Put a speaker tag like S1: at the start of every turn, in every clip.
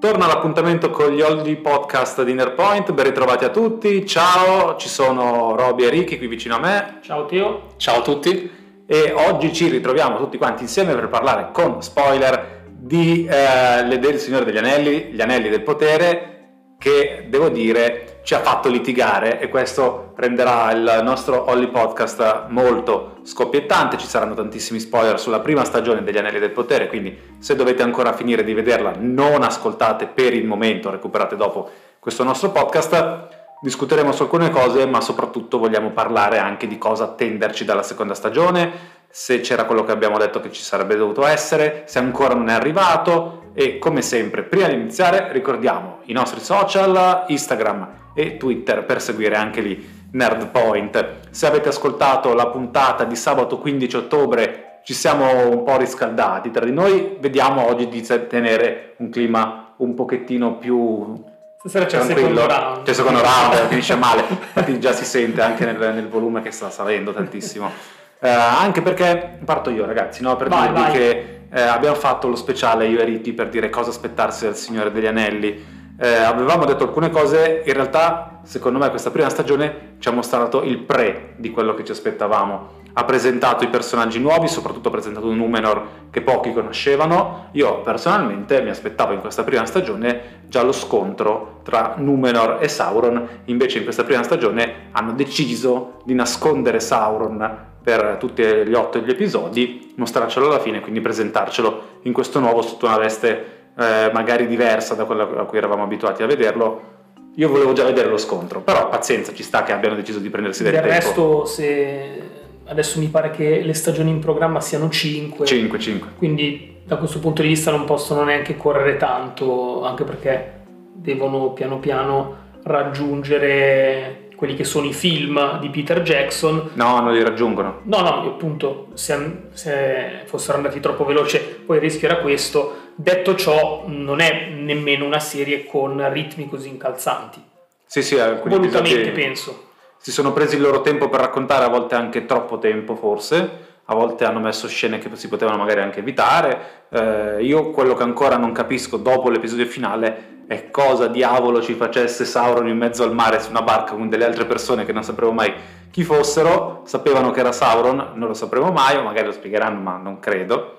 S1: Torna l'appuntamento con gli Oldie Podcast di Innerpoint, ben ritrovati a tutti, ciao, ci sono Roby e Ricky qui vicino a me.
S2: Ciao Teo.
S3: Ciao a tutti.
S1: E oggi ci ritroviamo tutti quanti insieme per parlare con spoiler di eh, Le del Signore degli Anelli, gli Anelli del Potere, che devo dire ci ha fatto litigare e questo renderà il nostro Holly Podcast molto scoppiettante, ci saranno tantissimi spoiler sulla prima stagione degli Anelli del Potere, quindi se dovete ancora finire di vederla non ascoltate per il momento, recuperate dopo questo nostro podcast. Discuteremo su alcune cose, ma soprattutto vogliamo parlare anche di cosa attenderci dalla seconda stagione, se c'era quello che abbiamo detto che ci sarebbe dovuto essere, se ancora non è arrivato e come sempre, prima di iniziare ricordiamo i nostri social, Instagram e Twitter per seguire anche lì Nerdpoint. Se avete ascoltato la puntata di sabato 15 ottobre ci siamo un po' riscaldati tra di noi, vediamo oggi di tenere un clima un pochettino più
S2: Stasera c'è il secondo round.
S1: C'è il secondo round, finisce male, infatti già si sente anche nel, nel volume che sta salendo tantissimo. Eh, anche perché parto io, ragazzi, no? per vai, dirvi vai. che eh, abbiamo fatto lo speciale io e Riti per dire cosa aspettarsi dal Signore degli Anelli. Eh, avevamo detto alcune cose, in realtà, secondo me, questa prima stagione ci ha mostrato il pre di quello che ci aspettavamo. Ha presentato i personaggi nuovi, soprattutto ha presentato un Numenor che pochi conoscevano. Io personalmente mi aspettavo in questa prima stagione già lo scontro tra Numenor e Sauron, invece in questa prima stagione hanno deciso di nascondere Sauron per tutti gli otto gli episodi, mostrarcelo alla fine, quindi presentarcelo in questo nuovo sotto una veste eh, magari diversa da quella a cui eravamo abituati a vederlo. Io volevo già vedere lo scontro, però pazienza, ci sta che abbiano deciso di prendersi del,
S2: del
S1: tempo.
S2: Del resto, se adesso mi pare che le stagioni in programma siano 5.
S1: 5, 5.
S2: Quindi da questo punto di vista non possono neanche correre tanto, anche perché devono piano piano raggiungere quelli che sono i film di Peter Jackson.
S1: No, non li raggiungono.
S2: No, no, appunto, se, se fossero andati troppo veloce, poi il rischio era questo. Detto ciò, non è nemmeno una serie con ritmi così incalzanti.
S1: Sì, sì, alcuni
S2: Volutamente penso.
S1: Si sono presi il loro tempo per raccontare, a volte anche troppo tempo forse, a volte hanno messo scene che si potevano magari anche evitare. Eh, io quello che ancora non capisco dopo l'episodio finale e cosa diavolo ci facesse Sauron in mezzo al mare su una barca con delle altre persone che non sapremo mai chi fossero, sapevano che era Sauron, non lo sapremo mai, o magari lo spiegheranno, ma non credo.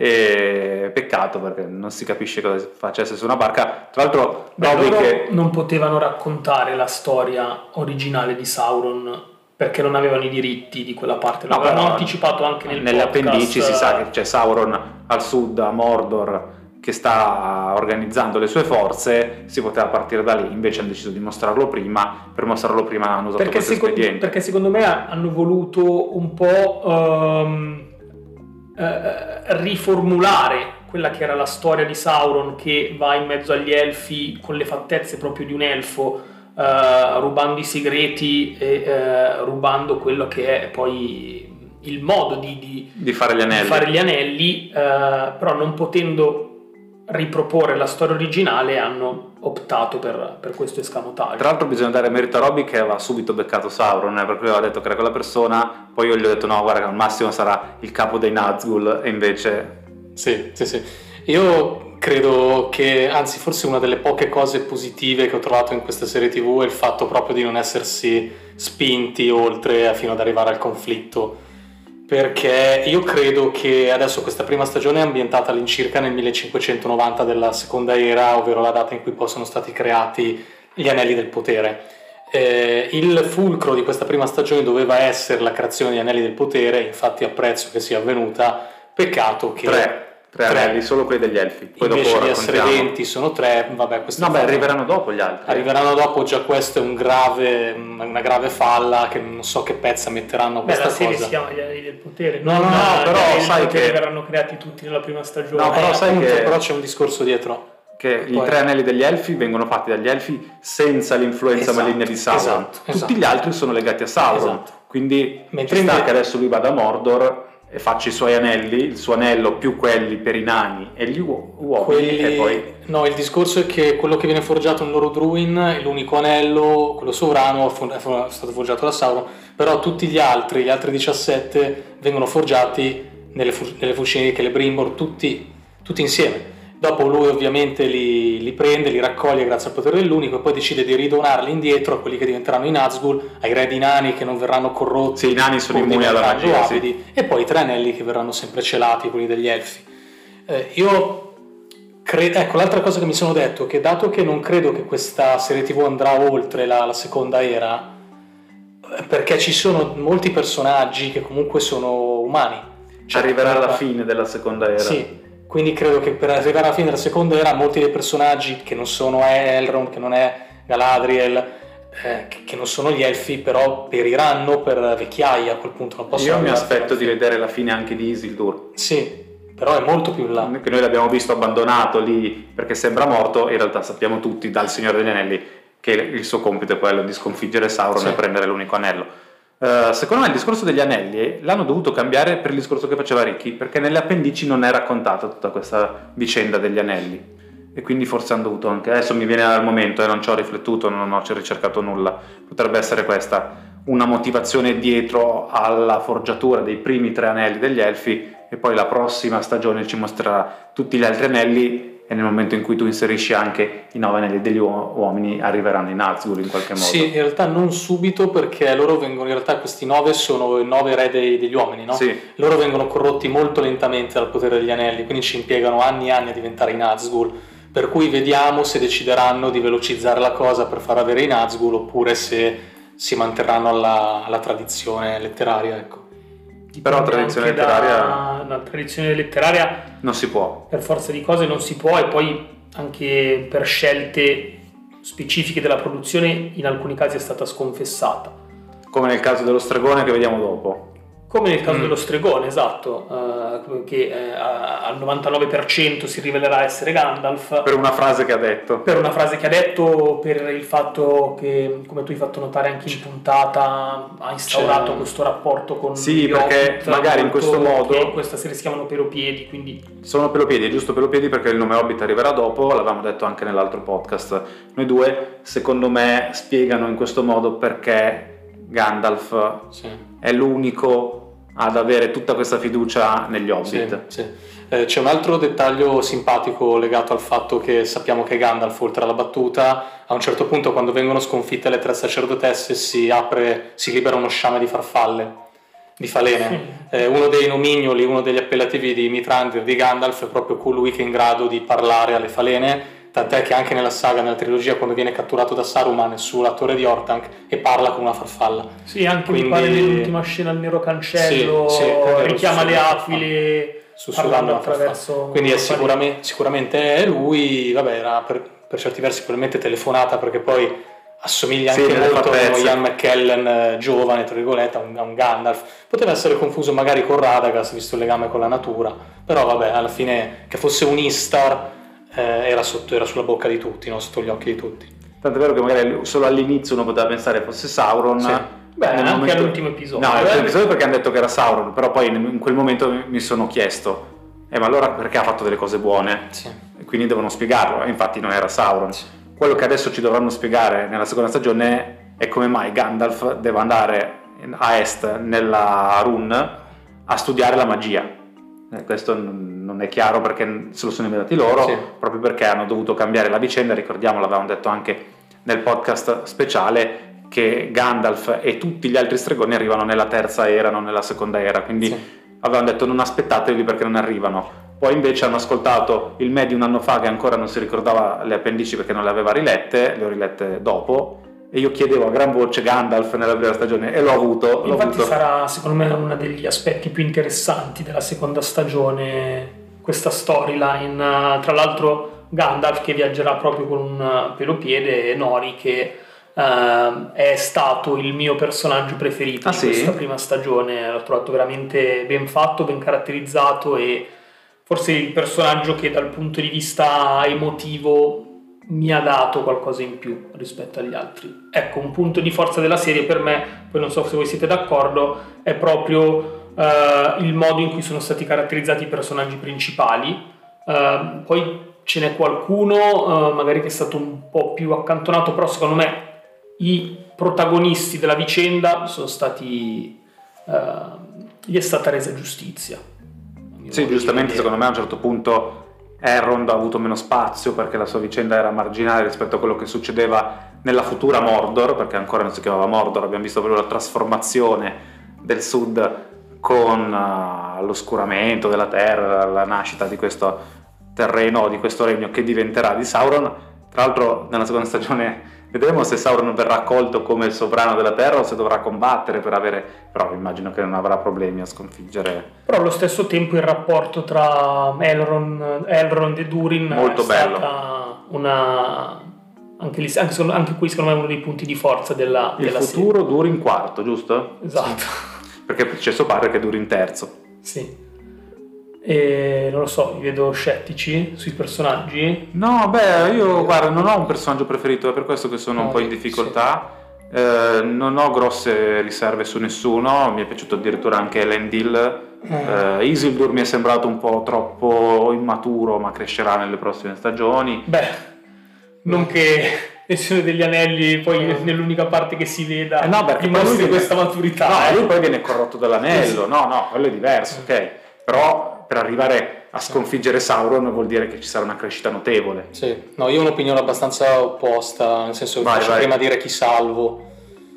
S1: E peccato perché non si capisce cosa facesse su una barca. Tra l'altro,
S2: Beh, loro che... non potevano raccontare la storia originale di Sauron perché non avevano i diritti di quella parte. L'avevano no, anticipato anche nel
S1: nelle podcast. appendici si sa che c'è Sauron al sud, a Mordor che sta organizzando le sue forze, si poteva partire da lì, invece hanno deciso di mostrarlo prima, per mostrarlo prima hanno usato
S2: perché
S1: questo
S2: secondo. Perché secondo me hanno voluto un po' um, uh, riformulare quella che era la storia di Sauron che va in mezzo agli elfi con le fattezze proprio di un elfo, uh, rubando i segreti e uh, rubando quello che è poi il modo di, di,
S1: di fare gli anelli,
S2: fare gli anelli però non potendo riproporre la storia originale hanno optato per, per questo escamotaggio.
S1: Tra l'altro bisogna dare merito a Robby che aveva subito beccato Sauron, eh, perché aveva detto che era quella persona, poi io gli ho detto no guarda al massimo sarà il capo dei Nazgul e invece...
S3: Sì, sì, sì. Io credo che, anzi forse una delle poche cose positive che ho trovato in questa serie tv è il fatto proprio di non essersi spinti oltre fino ad arrivare al conflitto perché io credo che adesso questa prima stagione è ambientata all'incirca nel 1590 della seconda era, ovvero la data in cui poi sono stati creati gli anelli del potere. Eh, il fulcro di questa prima stagione doveva essere la creazione degli anelli del potere, infatti apprezzo che sia avvenuta, peccato che...
S1: Tre Tre, tre anelli, solo quelli degli elfi.
S3: Poi Invece dopo di essere 20 sono tre, vabbè, questo
S1: No, beh, arriveranno dopo gli altri.
S3: Arriveranno dopo, già questo è un grave, una grave falla che non so che pezza metteranno a questa beh,
S2: la serie
S3: cosa.
S2: si chiama Gli Anelli del Potere.
S1: No, no, no, no però sai che
S2: verranno creati tutti nella prima stagione.
S1: No, però
S3: eh,
S1: sai
S3: appunto,
S1: che
S3: però c'è un discorso dietro
S1: che i tre anelli degli elfi vengono fatti dagli elfi senza l'influenza
S3: esatto,
S1: maligna di Sauron.
S3: Esatto,
S1: Tutti
S3: esatto.
S1: gli altri sono legati a Sauron.
S3: Esatto.
S1: Quindi
S3: Mentre
S1: ci sta
S3: invece...
S1: che adesso lui vada a Mordor faccia i suoi anelli, il suo anello più quelli per i nani e gli uomini
S3: quelli...
S1: poi...
S3: No, il discorso è che quello che viene forgiato nel loro Druin è l'unico anello, quello sovrano, è stato forgiato da Sauron, però tutti gli altri, gli altri 17, vengono forgiati nelle, fu- nelle fucine di Celebrimbor, tutti, tutti insieme. Dopo lui ovviamente li, li, prende, li raccoglie grazie al potere dell'unico e poi decide di ridonarli indietro a quelli che diventeranno i Nazgûl, ai re di nani che non verranno corrotti.
S1: Sì, i nani sono immuni alla magia,
S3: sì. E poi i tre anelli che verranno sempre celati, quelli degli elfi. Eh, io credo, ecco, l'altra cosa che mi sono detto è che dato che non credo che questa serie tv andrà oltre la, la seconda era, eh, perché ci sono molti personaggi che comunque sono umani.
S1: Cioè, Arriverà alla fine della seconda era.
S3: Sì, quindi credo che per arrivare alla fine della seconda era molti dei personaggi che non sono Elrond, che non è Galadriel, eh, che, non sono gli elfi, però periranno per vecchiaia a quel punto. Non
S1: posso Io mi aspetto di vedere la fine anche di Isildur.
S3: Sì, però è molto più in là.
S1: Che noi l'abbiamo visto abbandonato lì perché sembra morto, in realtà sappiamo tutti dal Signore degli Anelli che il suo compito è quello di sconfiggere Sauron sì. e prendere l'unico anello. Uh, secondo me il discorso degli anelli l'hanno dovuto cambiare per il discorso che faceva Ricky, perché nelle appendici non è raccontata tutta questa vicenda degli anelli. E quindi forse hanno dovuto anche. Adesso mi viene al momento e eh, non ci ho riflettuto, non ho ricercato nulla. Potrebbe essere questa una motivazione dietro alla forgiatura dei primi tre anelli degli elfi, e poi la prossima stagione ci mostrerà tutti gli altri anelli e nel momento in cui tu inserisci anche i nove anelli degli uomini arriveranno i Nazgûl in qualche modo.
S3: Sì, in realtà non subito perché loro vengono, in realtà questi nove sono i nove re dei, degli uomini, no?
S1: Sì.
S3: Loro vengono corrotti molto lentamente dal potere degli anelli, quindi ci impiegano anni e anni a diventare i Nazgûl. Per cui vediamo se decideranno di velocizzare la cosa per far avere i Nazgûl oppure se si manterranno alla, alla tradizione letteraria, ecco.
S1: Però tradizione letteraria...
S2: Da, tradizione letteraria...
S1: Non si può.
S2: Per forza di cose non si può e poi anche per scelte specifiche della produzione in alcuni casi è stata sconfessata.
S1: Come nel caso dello stregone che vediamo dopo.
S2: Come nel caso mm. dello stregone, esatto, uh, che uh, al 99% si rivelerà essere Gandalf.
S1: Per una frase che ha detto.
S2: Per una frase che ha detto, per il fatto che, come tu hai fatto notare anche in puntata, ha instaurato C'è... questo rapporto con
S1: Sì, perché magari in questo modo...
S2: In questa serie si chiamano Pelopiedi, quindi...
S1: Sono Pelopiedi, è giusto Pelopiedi perché il nome Hobbit arriverà dopo, l'avevamo detto anche nell'altro podcast. Noi due, secondo me, spiegano in questo modo perché Gandalf sì. è l'unico ad avere tutta questa fiducia negli Hobbit.
S3: Sì, sì. Eh, c'è un altro dettaglio simpatico legato al fatto che sappiamo che Gandalf, oltre alla battuta, a un certo punto quando vengono sconfitte le tre sacerdotesse si apre, si libera uno sciame di farfalle, di falene. Eh, uno dei nomignoli, uno degli appellativi di Mitrandir di Gandalf è proprio colui che è in grado di parlare alle falene tant'è che anche nella saga, nella trilogia, quando viene catturato da Saruman sulla torre di Ortank e parla con una farfalla.
S2: Sì, anche Quindi... mi pare nell'ultima scena al nero cancello, sì, sì, richiama le aquile parlando attraverso...
S3: Quindi è sicuramente, sicuramente è lui, vabbè, era per, per, certi versi probabilmente telefonata perché poi assomiglia anche sì, molto a Ian McKellen eh, giovane, tra virgolette, a un, a un, Gandalf. Poteva essere confuso magari con Radagast, visto il legame con la natura, però vabbè, alla fine che fosse un Istar eh, era, sotto, era, sulla bocca di tutti, no? sotto gli occhi di tutti.
S1: Tanto è vero che magari solo all'inizio uno poteva pensare fosse Sauron. Sì.
S2: Beh, anche momento... all'ultimo episodio.
S1: No, all'ultimo episodio perché hanno detto che era Sauron, però poi in quel momento mi sono chiesto, eh, ma allora perché ha fatto delle cose buone?
S3: Sì.
S1: Quindi devono spiegarlo, e infatti non era Sauron. Sì. Quello che adesso ci dovranno spiegare nella seconda stagione è come mai Gandalf deve andare a est nella Run a studiare la magia eh, questo non è chiaro perché se lo sono inventati loro, sì. proprio perché hanno dovuto cambiare la vicenda. Ricordiamo, l'avevamo detto anche nel podcast speciale, che Gandalf e tutti gli altri stregoni arrivano nella terza era, non nella seconda era. Quindi sì. avevano detto non aspettatevi perché non arrivano. Poi invece hanno ascoltato il me di un anno fa che ancora non si ricordava le appendici perché non le aveva rilette, le ho rilette dopo e io chiedevo a gran voce Gandalf nella prima stagione e l'ho avuto.
S2: L'ho Infatti
S1: avuto.
S2: sarà secondo me uno degli aspetti più interessanti della seconda stagione questa storyline. Tra l'altro Gandalf che viaggerà proprio con un pelopiede e Nori che uh, è stato il mio personaggio preferito
S1: ah,
S2: di
S1: sì?
S2: questa prima stagione. L'ho trovato veramente ben fatto, ben caratterizzato e forse il personaggio che dal punto di vista emotivo mi ha dato qualcosa in più rispetto agli altri. Ecco, un punto di forza della serie per me, poi non so se voi siete d'accordo, è proprio uh, il modo in cui sono stati caratterizzati i personaggi principali. Uh, poi ce n'è qualcuno, uh, magari che è stato un po' più accantonato, però secondo me i protagonisti della vicenda sono stati... gli è stata resa giustizia.
S1: Sì, giustamente secondo me a un certo punto Elrond ha avuto meno spazio perché la sua vicenda era marginale rispetto a quello che succedeva nella futura Mordor, perché ancora non si chiamava Mordor, abbiamo visto proprio la trasformazione del sud con uh, l'oscuramento della terra, la nascita di questo terreno, di questo regno che diventerà di Sauron. Tra l'altro nella seconda stagione vedremo se Sauron verrà accolto come il sovrano della terra o se dovrà combattere per avere... però immagino che non avrà problemi a sconfiggere.
S2: Però allo stesso tempo il rapporto tra Elrond, Elrond e Durin
S1: Molto
S2: è
S1: bello.
S2: stata una... Anche, lì, anche, anche, qui secondo me è uno dei punti di forza della,
S1: il
S2: della
S1: futuro serie. Durin quarto, giusto?
S2: Esatto.
S1: Perché c'è suo padre che è Durin terzo.
S2: Sì. E non lo so, vi vedo scettici sui personaggi.
S1: No, beh, io guarda, non ho un personaggio preferito, è per questo che sono no, un po' in difficoltà. Sì. Eh, non ho grosse riserve su nessuno, mi è piaciuto addirittura anche Elendil. Eh. Eh, Isildur mi è sembrato un po' troppo immaturo, ma crescerà nelle prossime stagioni.
S2: Beh, non che Nessione degli Anelli, poi no. nell'unica parte che si veda,
S1: eh no, perché
S2: poi lui
S1: viene...
S2: questa maturità.
S1: No, lui poi viene corrotto dall'anello, no, no, quello è diverso, ok. Però per arrivare a sconfiggere Sauron vuol dire che ci sarà una crescita notevole.
S3: Sì, no, io ho un'opinione abbastanza opposta, nel senso che vai, faccio vai. prima dire chi salvo.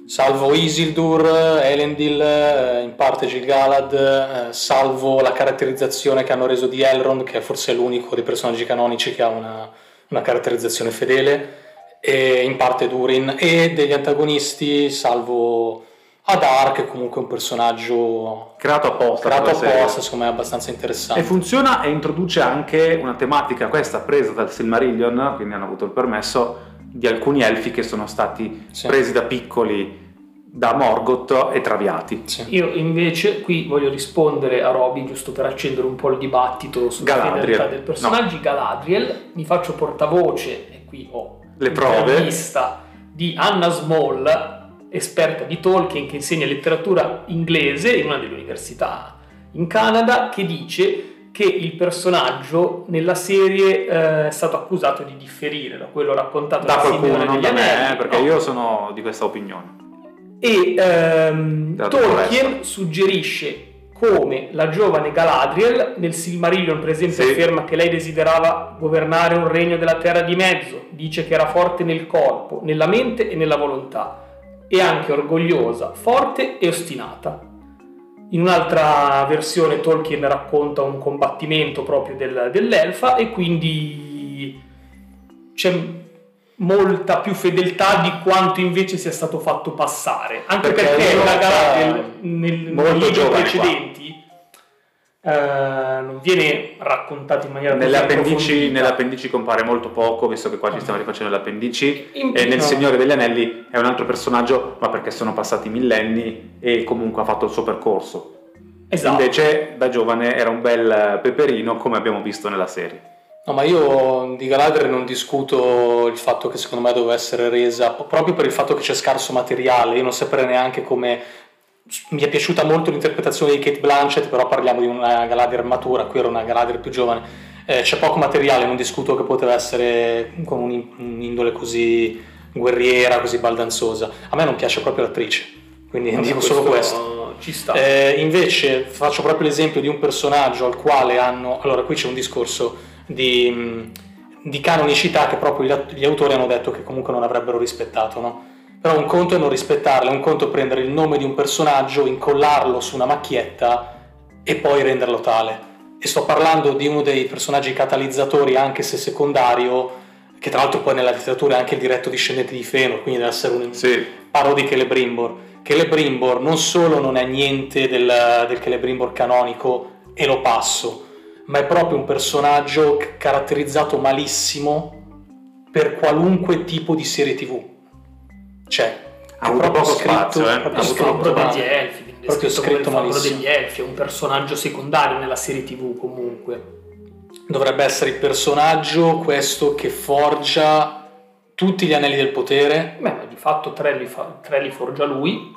S3: Salvo Isildur, Elendil, eh, in parte Gil-galad, eh, salvo la caratterizzazione che hanno reso di Elrond, che è forse l'unico dei personaggi canonici che ha una, una caratterizzazione fedele, e in parte Durin, e degli antagonisti, salvo a Dark è comunque un personaggio
S1: creato apposta,
S3: creato apposta secondo me è abbastanza interessante.
S1: E funziona e introduce anche una tematica, questa presa dal Silmarillion, quindi hanno avuto il permesso, di alcuni elfi che sono stati sì. presi da piccoli da Morgoth e traviati.
S2: Sì. Io invece qui voglio rispondere a Roby giusto per accendere un po' il dibattito sulla
S1: Galadriel.
S2: del personaggio no. Galadriel, mi faccio portavoce e qui ho
S1: le prove
S2: di Anna Small esperta di Tolkien che insegna letteratura inglese in una delle università in Canada, che dice che il personaggio nella serie eh, è stato accusato di differire da quello raccontato
S1: da qualcuno, non da me, eh, perché no. io sono di questa opinione.
S2: E ehm, Tolkien suggerisce come la giovane Galadriel nel Silmarillion per esempio sì. afferma che lei desiderava governare un regno della terra di mezzo, dice che era forte nel corpo, nella mente e nella volontà e anche orgogliosa, forte e ostinata. In un'altra versione Tolkien racconta un combattimento proprio del, dell'elfa e quindi c'è molta più fedeltà di quanto invece sia stato fatto passare. Anche perché, perché la Galadriel nel, nei libri precedenti Uh, non viene raccontato in maniera
S1: nelle appendici, nelle appendici, compare molto poco visto che qua ci stiamo rifacendo le appendici in, e nel no. Signore degli Anelli è un altro personaggio ma perché sono passati millenni e comunque ha fatto il suo percorso esatto. invece da giovane era un bel peperino come abbiamo visto nella serie
S3: No, ma io di Galadriel non discuto il fatto che secondo me doveva essere resa proprio per il fatto che c'è scarso materiale. Io non saprei neanche come mi è piaciuta molto l'interpretazione di Kate Blanchett, però parliamo di una Galadriel matura, qui era una Galadriel più giovane. Eh, c'è poco materiale, non discuto che poteva essere con un'indole così guerriera, così baldanzosa. A me non piace proprio l'attrice, quindi no, dico solo questo.
S2: Ci sta.
S3: Eh, invece faccio proprio l'esempio di un personaggio al quale hanno... Allora, qui c'è un discorso di, di canonicità che proprio gli, autori hanno detto che comunque non avrebbero rispettato, no? Però un conto è non rispettarle, un conto è prendere il nome di un personaggio, incollarlo su una macchietta e poi renderlo tale. E sto parlando di uno dei personaggi catalizzatori, anche se secondario, che tra l'altro poi nella letteratura è anche il diretto discendente di Fëanor, quindi deve essere un
S1: sì.
S3: paro di Celebrimbor. Celebrimbor non solo non è niente del, del Celebrimbor canonico e lo passo, ma è proprio un personaggio caratterizzato malissimo per qualunque tipo di serie tv c'è.
S1: Ha avuto poco
S3: scritto,
S1: spazio, eh?
S2: Ha scritto degli elfi,
S3: proprio scritto malissimo.
S2: degli elfi, è un personaggio secondario nella serie tv comunque.
S3: Dovrebbe essere il personaggio questo che forgia tutti gli anelli del potere.
S2: Beh, di fatto tre li, fa, tre li forgia lui.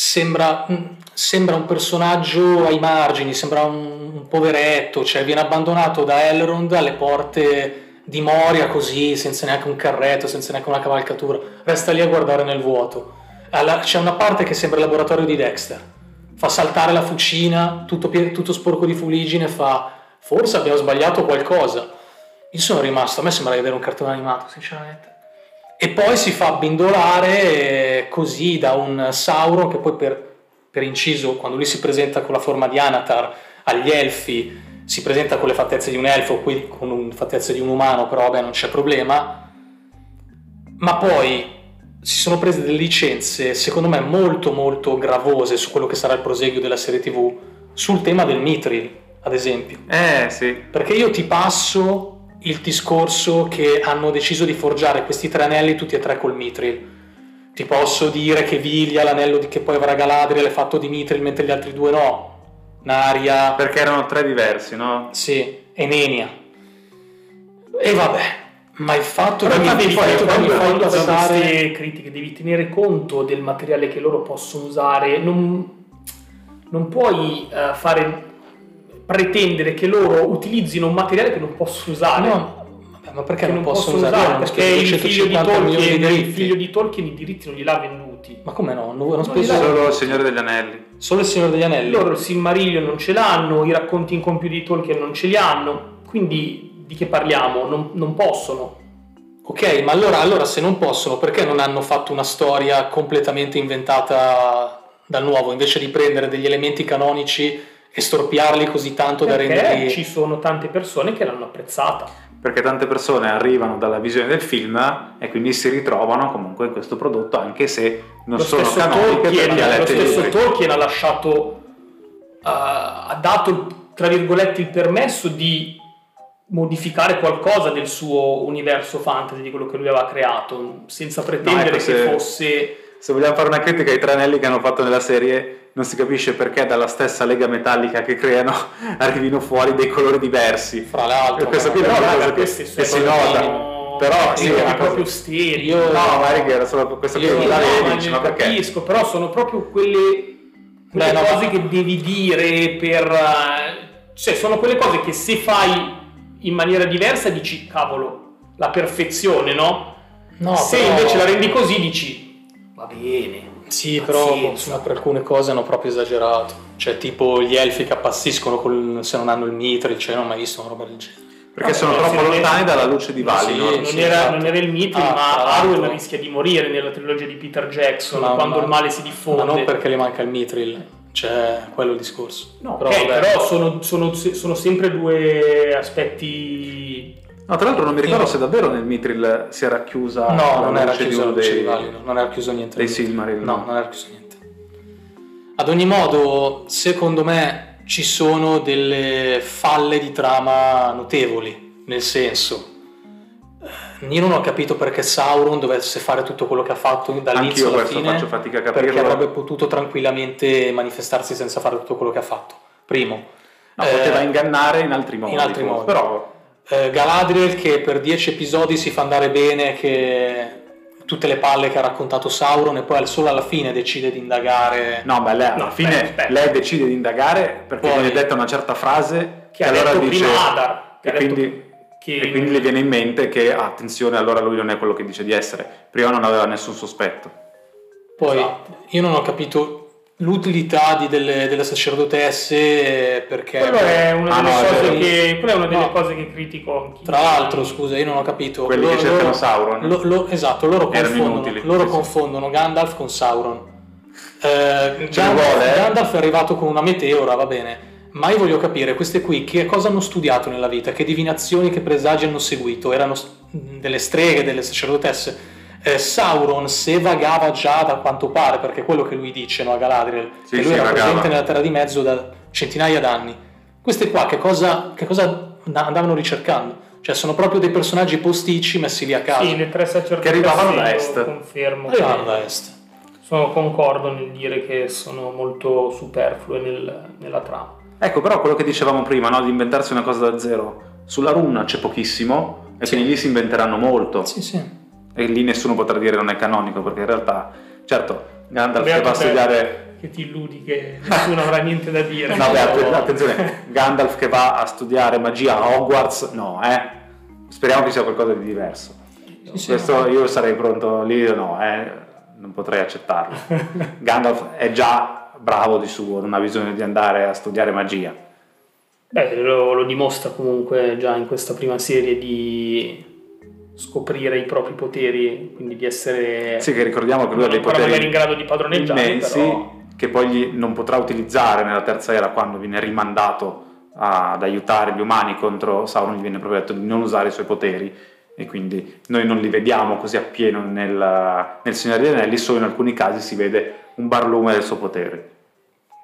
S3: Sembra, mm, sembra, un personaggio ai margini, sembra un, un poveretto, cioè viene abbandonato da Elrond alle porte di Moria così, senza neanche un carretto, senza neanche una cavalcatura, resta lì a guardare nel vuoto. Alla, c'è una parte che sembra il laboratorio di Dexter, fa saltare la fucina, tutto, tutto sporco di fuligine, fa forse abbiamo sbagliato qualcosa. Io sono rimasto, a me sembra di vedere un cartone animato, sinceramente. E poi si fa bindolare così da un Sauron che poi per, per inciso, quando lui si presenta con la forma di Anatar agli elfi, si presenta con le fattezze di un elfo, qui con le fattezze di un umano, però vabbè non c'è problema. Ma poi si sono prese delle licenze, secondo me, molto molto gravose su quello che sarà il proseguio della serie TV, sul tema del Mithril, ad esempio.
S1: Eh sì.
S3: Perché io ti passo il discorso che hanno deciso di forgiare questi tre anelli tutti e tre col Mithril. Ti posso dire che Viglia, l'anello di che poi avrà Galadriel, è fatto di Mithril, mentre gli altri due no. Naria.
S1: Perché erano tre diversi, no?
S3: Sì, e Nenia. E vabbè, ma il fatto
S2: Però
S3: che mi, fai
S2: quando fai
S3: passare...
S2: queste critiche devi tenere conto del materiale che loro possono usare. Non, non puoi eh, fare pretendere che loro utilizzino un materiale che non possono usare.
S3: No, vabbè, ma perché non,
S2: non
S3: possono
S2: possono
S3: usare?
S2: usare perché il figlio, di
S3: 150 milioni di
S2: Tolkien, il
S3: diritti.
S2: figlio di Tolkien i diritti non gliel'ha venduti.
S3: Ma come no? Non
S2: Non li dà-
S1: Solo il Signore degli Anelli.
S3: solo il Signore degli Anelli.
S2: Loro il Silmarillion non ce l'hanno, i racconti incompiuti di Tolkien non ce li hanno, quindi di che parliamo? Non, non possono.
S3: Ok, ma allora, allora se non possono, perché non hanno fatto una storia completamente inventata dal nuovo, invece di prendere degli elementi canonici e storpiarli così tanto da
S2: Perché
S3: renderli...
S2: ci sono tante persone che l'hanno apprezzata.
S1: Perché tante persone arrivano dalla visione del film e quindi si ritrovano comunque in questo prodotto, anche se non
S2: lo
S1: sono canoniche
S2: Tolkien,
S1: per ha
S2: lo stesso
S1: libri.
S2: Tolkien ha lasciato, eh, ha dato tra virgolette il permesso di modificare qualcosa del suo universo fantasy, di quello che lui aveva creato, senza pretendere
S1: ecco,
S2: che
S1: se-
S2: fosse...
S1: Se vogliamo fare una critica ai tre anelli che hanno fatto nella serie, non si capisce perché dalla stessa lega metallica che creano arrivino fuori dei colori diversi.
S3: Fra l'altro,
S1: E questo qui
S3: ma-
S1: è una
S2: Però,
S1: cosa che, si
S2: sono-
S1: nota. Però sì, una
S2: proprio
S1: cosa-
S2: sterili.
S3: Io-
S1: No, magari che era solo questo qui
S3: Io-
S1: non
S2: No,
S1: la
S2: ma
S1: dici, ma perché?
S2: capisco, però sono proprio quelle, quelle
S3: Beh, no,
S2: cose
S3: ma-
S2: che devi dire per... eh, Cioè, sono quelle cose che se fai in maniera diversa dici, cavolo, la perfezione, no?
S3: No,
S2: se
S3: però-
S2: invece la rendi così dici, va bene.
S3: Sì, però
S2: Pazienza.
S3: insomma, per alcune cose hanno proprio esagerato. Cioè, tipo gli elfi che appassiscono col- se non hanno il mithril, cioè, non ho mai visto una roba del genere.
S1: Perché
S2: No,
S1: sono
S2: no,
S1: troppo lontani dalla luce di
S3: Sì,
S1: Valinor.
S2: Non,
S3: sì,
S2: era,
S3: esatto.
S2: non era il Mithril,
S3: Ah,
S2: ma
S3: tra
S2: Arwen
S3: l'altro-
S2: rischia di morire nella trilogia di Peter Jackson
S3: No,
S2: quando
S3: ma-
S2: il male si diffonde.
S3: Ma non perché le manca il mithril, cioè, quello è il discorso.
S2: No,
S3: però,
S2: ok,
S3: vabbè.
S2: però sono, sono- sono sempre due aspetti
S1: No, tra l'altro non mi ricordo se davvero nel Mithril si era chiusa
S3: No, non era chiuso
S1: dei...
S3: di Valinor, non era chiuso niente.
S1: dei. Silmaril,
S3: No,
S1: no.
S3: non era chiuso niente. Ad ogni modo, secondo me ci sono delle falle di trama notevoli, nel senso, eh, io non ho capito perché Sauron dovesse fare tutto quello che ha fatto dall'inizio alla fine,
S1: faccio fatica a
S3: perché
S1: capirlo.
S3: avrebbe potuto tranquillamente manifestarsi senza fare tutto quello che ha fatto. Primo.
S1: No,
S3: Eh,
S1: poteva ingannare in altri modi.
S3: in altri modi.
S1: Però
S3: eh, Galadriel che per dieci episodi si fa andare bene che tutte le palle che ha raccontato Sauron e poi solo alla fine decide di indagare
S1: No, beh, lei alla
S2: No,
S1: fine
S2: aspetta, aspetta.
S1: lei decide di indagare perché
S3: Poi-
S1: viene detta una certa frase
S2: che ha
S1: allora
S2: detto
S1: dice
S2: prima Adar. che
S1: e quindi,
S2: che-
S1: e quindi le viene in mente che attenzione, allora lui non è quello che dice di essere. Prima non aveva nessun sospetto.
S3: poi
S2: Esatto.
S3: io non ho capito l'utilità di delle, delle sacerdotesse perché
S2: Quello è una
S1: Ah,
S2: delle,
S1: no, è
S2: cose,
S1: vero.
S2: che, quella è una delle
S3: No.
S2: cose che critico anch'io.
S3: tra l'altro scusa io non ho capito
S1: Quelli che cercano Sauron.
S3: lo- lo- esatto loro confondono,
S1: inutili,
S3: loro confondono Gandalf con Sauron Eh, Gandalf,
S1: vuole, eh?
S3: Gandalf è arrivato con una meteora va bene ma io voglio capire queste qui che cosa hanno studiato nella vita che divinazioni che presagi hanno seguito erano delle streghe delle sacerdotesse Eh, Sauron se vagava già da quanto pare perché è quello che lui dice no, a Galadriel
S1: Sì,
S3: che lui era
S1: vagava.
S3: presente nella Terra di Mezzo da centinaia d'anni queste qua che cosa, che cosa andavano ricercando? Cioè sono proprio dei personaggi posticci messi lì a caso.
S2: Sì, le tre sacerdotesse
S1: Che arrivavano da est.
S2: Confermo.
S3: Arrivavano da est.
S2: Sono concordo nel dire che sono molto superflue nel- nella trama.
S1: Ecco, però quello che dicevamo prima, no, di inventarsi una cosa da zero. Sulla runa c'è pochissimo e
S3: Sì.
S1: quindi lì si inventeranno molto.
S3: Sì, sì.
S1: E lì nessuno potrà dire non è canonico, perché in realtà, certo, Gandalf che va a studiare...
S2: Che ti illudi che nessuno avrà niente da dire.
S1: No, beh, att- attenzione, Gandalf che va a studiare magia a Hogwarts, no, eh. Speriamo che sia qualcosa di diverso.
S3: Sì, sì,
S1: Questo
S3: no.
S1: io sarei pronto lì, no, eh, non potrei accettarlo. Gandalf è già bravo di suo, non ha bisogno di andare a studiare magia.
S2: Beh, lo, lo dimostra comunque già in questa prima serie di scoprire i propri poteri, quindi di essere...
S1: Sì, che ricordiamo che lui ha dei poteri
S2: magari in grado di padroneggiare,
S1: immensi,
S2: però...
S1: che poi gli non potrà utilizzare nella terza era quando viene rimandato ad aiutare gli umani contro Sauron, gli viene proprio detto di non usare i suoi poteri e quindi noi non li vediamo così appieno nel, nel Signore degli Anelli, solo in alcuni casi si vede un barlume del suo potere.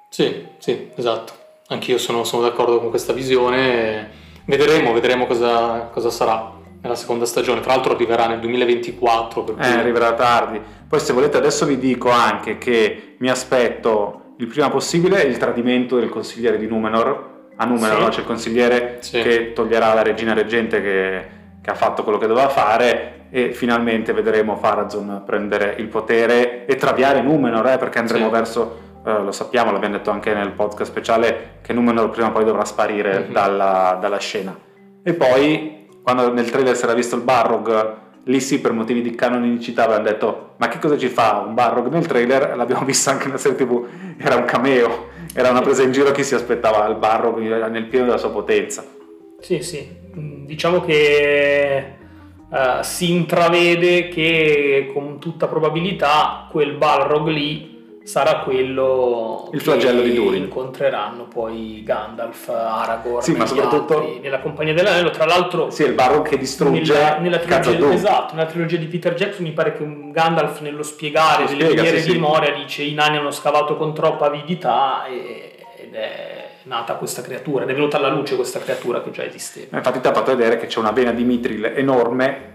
S3: Sì, sì, esatto. Anch'io sono, sono d'accordo con questa visione. Vedremo, vedremo cosa, cosa sarà nella seconda stagione. Tra l'altro arriverà nel 2024. Per
S1: cui... Eh, arriverà tardi. Poi se volete adesso vi dico anche che mi aspetto il prima possibile il tradimento del consigliere di Numenor. A Numenor sì. no? c'è il consigliere sì. che toglierà la regina reggente che, che, ha fatto quello che doveva fare e finalmente vedremo Farazon prendere il potere e traviare Numenor eh, perché andremo sì. verso... Uh, lo sappiamo, l'abbiamo detto anche nel podcast speciale, che Numenor prima o poi dovrà sparire mm-hmm. dalla, dalla scena. E poi quando nel trailer si era visto il Barrog, lì sì per motivi di canonicità avevano detto ma che cosa ci fa un Barrog nel trailer? L'abbiamo visto anche nella serie tv, era un cameo, era una presa in giro chi si aspettava il Barrog nel pieno della sua potenza.
S2: Sì, sì, diciamo che uh, si intravede che con tutta probabilità quel Balrog lì sarà quello
S1: il flagello
S2: che
S1: di Durin
S2: incontreranno poi Gandalf, Aragorn
S1: sì, ma soprattutto altri,
S2: nella compagnia dell'anello. Tra l'altro
S1: sì, il Barrow che distrugge
S2: nella, nella trilogia, esatto, nella trilogia di Peter Jackson mi pare che Gandalf nello spiegare Lo delle spiega, sì, di Moria dice i nani hanno scavato con troppa avidità e, ed è nata questa creatura ed è venuta alla luce questa creatura che già esisteva.
S1: Infatti ti ha fatto vedere che c'è una vena di Mithril enorme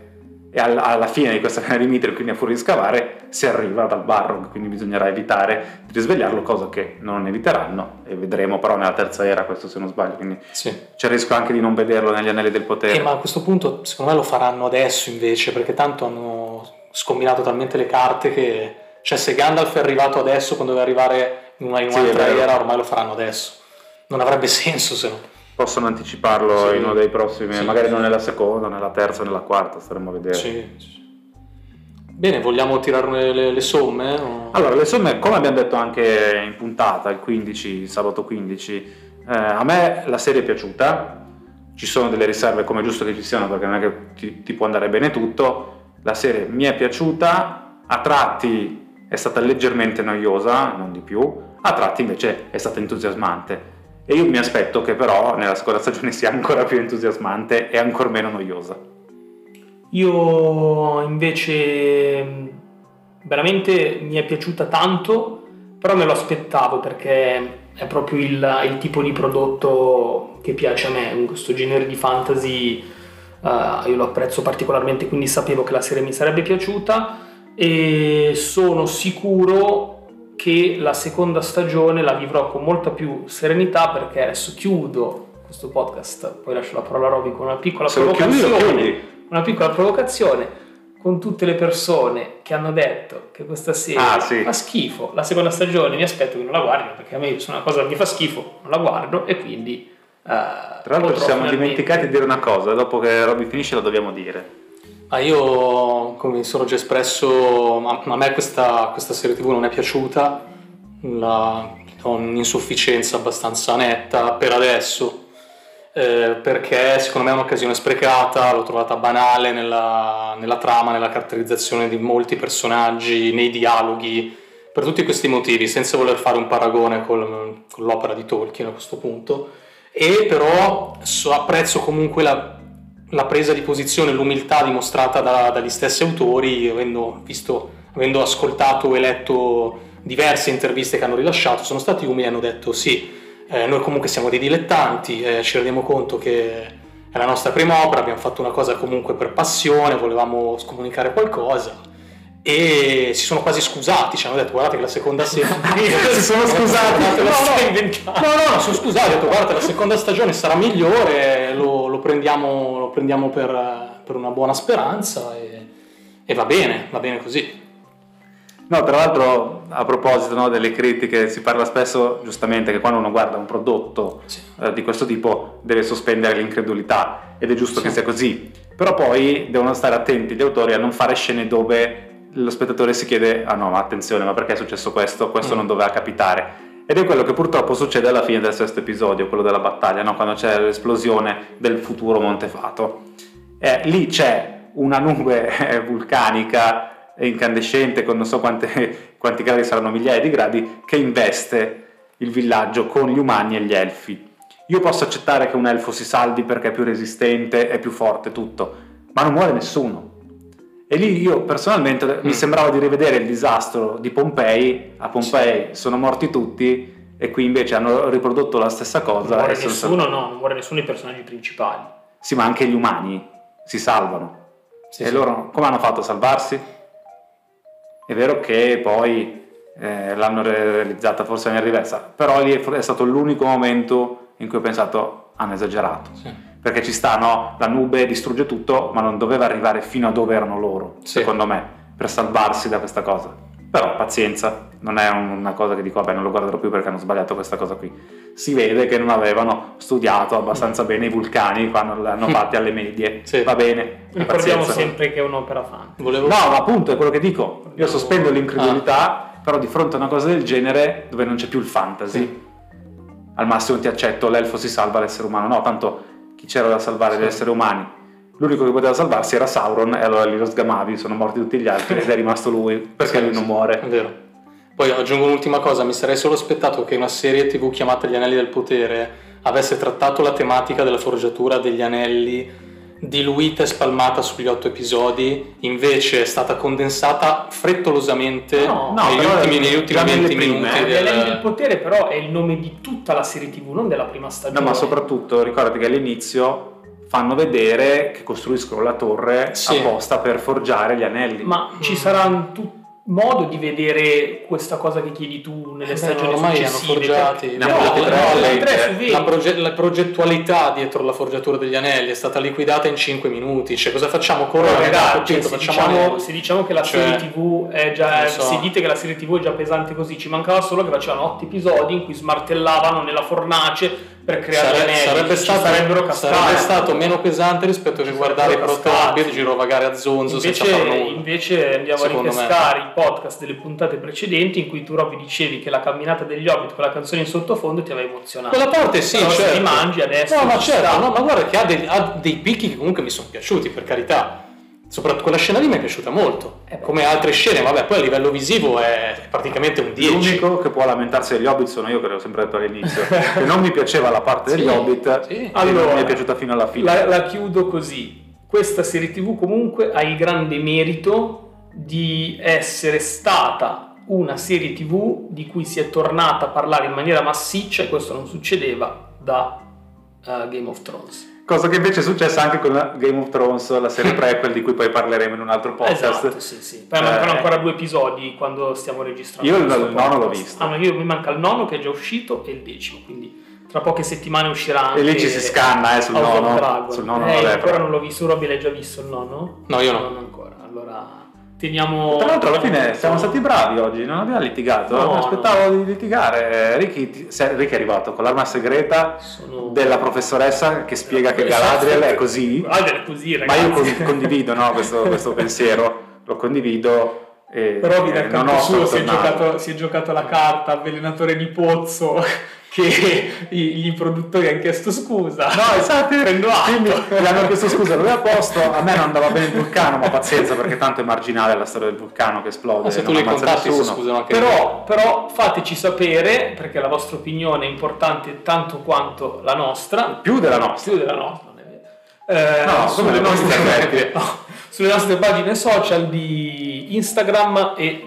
S1: e alla fine di questa vena di Mithril, quindi a furia di scavare, si arriva dal Barrog, quindi bisognerà evitare di risvegliarlo, cosa che non eviteranno e vedremo però nella terza era questo se non sbaglio, quindi sì. c'è il rischio anche di non vederlo negli anelli del potere.
S3: Eh, ma a questo punto secondo me lo faranno adesso invece, perché tanto hanno scombinato talmente le carte che cioè se Gandalf è arrivato adesso quando deve arrivare in, una, in un'altra sì, era, ormai lo faranno adesso. Non avrebbe senso se no
S1: possono anticiparlo sì. in uno dei prossimi, sì. magari non nella seconda, nella terza, nella quarta, staremo a vedere.
S3: Sì. Bene, vogliamo tirare le, le somme? O...
S1: Allora, le somme, come abbiamo detto anche in puntata, il 15, sabato 15, eh, a me la serie è piaciuta, ci sono delle riserve come è giusto che ci siano perché non è che ti, ti può andare bene tutto, la serie mi è piaciuta, a tratti è stata leggermente noiosa, non di più, a tratti invece è stata entusiasmante e io mi aspetto che però nella seconda stagione sia ancora più entusiasmante e ancora meno noiosa.
S2: Io invece veramente mi è piaciuta tanto, però me lo aspettavo perché è proprio il, il tipo di prodotto che piace a me, questo genere di fantasy uh, io lo apprezzo particolarmente, quindi sapevo che la serie mi sarebbe piaciuta e sono sicuro che la seconda stagione la vivrò con molta più serenità perché adesso chiudo questo podcast, poi lascio la parola a Roby con una piccola Se provocazione. Una piccola provocazione con tutte le persone che hanno detto che questa serie ah, sì. fa schifo, la seconda stagione mi aspetto che non la guardino perché a me se una cosa mi fa schifo non la guardo e quindi... Uh,
S1: Tra l'altro ci siamo dimenticati di dire una cosa, dopo che Roby finisce la dobbiamo dire.
S3: Ah, io, come mi sono già espresso, a me questa, questa, serie TV non è piaciuta, la, ho un'insufficienza abbastanza netta per adesso, eh, perché secondo me è un'occasione sprecata, l'ho trovata banale nella, nella, trama, nella caratterizzazione di molti personaggi, nei dialoghi, per tutti questi motivi, senza voler fare un paragone col, con l'opera di Tolkien a questo punto, e però so, apprezzo comunque la la presa di posizione, l'umiltà dimostrata da, dagli stessi autori, avendo, visto, avendo ascoltato e letto diverse interviste che hanno rilasciato, sono stati umili e hanno detto sì, eh, noi comunque siamo dei dilettanti, eh, ci rendiamo conto che è la nostra prima opera, abbiamo fatto una cosa comunque per passione, volevamo comunicare qualcosa e si sono quasi scusati, ci hanno detto guardate che la seconda stagione
S1: si sono scusati no
S3: no, no, no, sono scusati, hanno detto guardate la seconda stagione sarà migliore, lo, lo prendiamo, lo prendiamo per, per, una buona speranza e, e, va bene, va bene così.
S1: No, tra l'altro a proposito no, delle critiche, si parla spesso giustamente che quando uno guarda un prodotto sì. eh, di questo tipo deve sospendere l'incredulità ed è giusto sì. che sia così, però poi devono stare attenti gli autori a non fare scene dove lo spettatore si chiede, ah no, ma attenzione, ma perché è successo questo? Questo mm. non doveva capitare. Ed è quello che purtroppo succede alla fine del sesto episodio, quello della battaglia, no? quando c'è l'esplosione del futuro Montefato. Eh, lì c'è una nube eh, vulcanica incandescente con non so quante, quanti gradi saranno migliaia di gradi che investe il villaggio con gli umani e gli elfi. Io posso accettare che un elfo si salvi perché è più resistente, è più forte, tutto, ma non muore nessuno. E lì io personalmente mm. mi sembrava di rivedere il disastro di Pompei, a Pompei sì. sono morti tutti e qui invece hanno riprodotto la stessa cosa.
S2: Non muore nessuno, no, non muore nessuno dei personaggi principali.
S1: Sì, ma anche gli umani si salvano. Sì, e sì. loro come hanno fatto a salvarsi? È vero che poi eh, l'hanno realizzata forse in riversa, però lì è stato l'unico momento in cui ho pensato hanno esagerato. Sì perché ci sta, no? La nube distrugge tutto, ma non doveva arrivare fino a dove erano loro, sì. secondo me, per salvarsi da questa cosa. Però pazienza, non è una cosa che dico, vabbè, non lo guarderò più perché hanno sbagliato questa cosa qui. Si vede che non avevano studiato abbastanza bene i vulcani quando l'hanno fatti alle medie. Sì. Va bene.
S2: Ricordiamo sempre che è un'opera fan.
S1: Volevo... No, ma appunto è quello che dico. Io sospendo l'incredulità, ah. però di fronte a una cosa del genere, dove non c'è più il fantasy, sì. Al massimo ti accetto, l'elfo si salva l'essere umano. No, tanto chi c'era da salvare sì. gli esseri umani. L'unico che poteva salvarsi era Sauron e allora lì lo sgamavi, sono morti tutti gli altri ed è rimasto lui perché sì, lui non muore.
S3: È vero. Poi aggiungo un'ultima cosa, mi sarei solo aspettato che una serie tv chiamata Gli Anelli del Potere avesse trattato la tematica della forgiatura degli anelli diluita e spalmata sugli otto episodi, invece è stata condensata frettolosamente no, no, negli, ultimi, negli ultimi 20 minuti.
S2: Eh. Del... L'Anelli del Potere però è il nome di tutta la serie tv, non della prima stagione.
S1: No, ma soprattutto ricordati che all'inizio fanno vedere che costruiscono la torre sì. apposta per forgiare gli anelli.
S2: Ma mm. ci saranno tutti modo di vedere questa cosa che chiedi tu nelle eh stagioni ormai successive.
S3: Hanno forgiati, no, no, no, la, proge- la, progettualità dietro la forgiatura degli anelli è stata liquidata in 5 minuti. Cioè, cosa facciamo? Correre
S2: ragazzi, se, diciamo, se diciamo che la cioè, serie TV è già so. se dite che la serie TV è già pesante così, ci mancava solo che facevano 8 episodi in cui smartellavano nella fornace per creare Sare,
S3: sarebbe, stato, sarebbe stato, meno pesante rispetto che guardare i Protobit girovagare a zonzo
S2: invece, invece andiamo a ripescare me. i podcast delle puntate precedenti in cui tu Robby dicevi che la camminata degli Hobbit con la canzone in sottofondo ti aveva emozionato.
S3: Quella parte sì
S2: Però
S3: certo.
S2: se li mangi adesso
S3: no ma certo no, ma guarda che ha dei, ha dei picchi che comunque mi sono piaciuti per carità Soprattutto quella scena lì mi è piaciuta molto, eh come altre scene, vabbè, poi a livello visivo è praticamente un 10.
S1: L'unico che può lamentarsi degli Hobbit sono io, che l'ho sempre detto all'inizio, che non mi piaceva la parte degli sì, Hobbit, sì. allora mi è piaciuta fino alla fine.
S2: La, la chiudo così. Questa serie TV comunque ha il grande merito di essere stata una serie TV di cui si è tornata a parlare in maniera massiccia, e questo non succedeva da uh, Game of Thrones.
S1: Cosa che invece è successa anche con Game of Thrones, la serie prequel di cui poi parleremo in un altro podcast.
S2: Esatto, sì, sì. Poi mancano eh, ancora due episodi quando stiamo registrando.
S1: Io il, nono l'ho visto.
S2: Ah, io, mi manca il nono che è già uscito e il decimo, quindi tra poche settimane uscirà anche
S1: E lì ci si scanna eh, sul nono.
S2: Sul nono eh, ancora non l'ho visto, Robby l'hai già visto il nono?
S3: No, io no.
S2: Non ancora, allora teniamo...
S1: Tra l'altro alla fine siamo stati bravi oggi, non abbiamo litigato, no, aspettavo no. di litigare. Ricky, Ricky, è arrivato con l'arma segreta Sono... della professoressa che spiega che Galadriel è così.
S2: Galadriel è così, ragazzi.
S1: Ma io condivido no, questo, questo pensiero, lo condivido. E,
S2: Però vi dal canto suo si è, giocato, si è giocato la carta avvelenatore di pozzo che gli produttori hanno chiesto scusa.
S1: No, esatto, prendo atto. gli hanno chiesto scusa, lui è a posto, a me non andava bene il vulcano, ma pazienza perché tanto è marginale la storia del vulcano che esplode. Ma
S3: se tu li contatti si scusano anche
S2: però, però fateci sapere, perché la vostra opinione è importante tanto quanto la nostra.
S1: Più della nostra.
S2: Più della nostra.
S1: Eh, no, sulle, nostre,
S2: no, sulle nostre pagine social di Instagram e,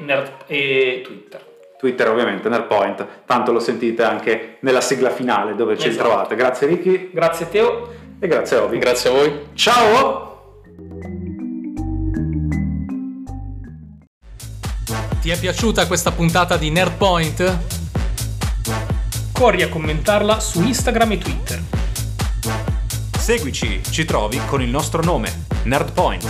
S2: e Twitter.
S1: Twitter ovviamente nel point, tanto lo sentite anche nella sigla finale dove ci esatto. trovate. Grazie Ricky.
S2: Grazie Teo.
S1: E grazie a Ovi.
S3: Grazie a voi.
S1: Ciao!
S3: Ti è piaciuta questa puntata di Nerdpoint?
S2: Corri a commentarla su Instagram e Twitter.
S4: Seguici, ci trovi con il nostro nome, Nerdpoint.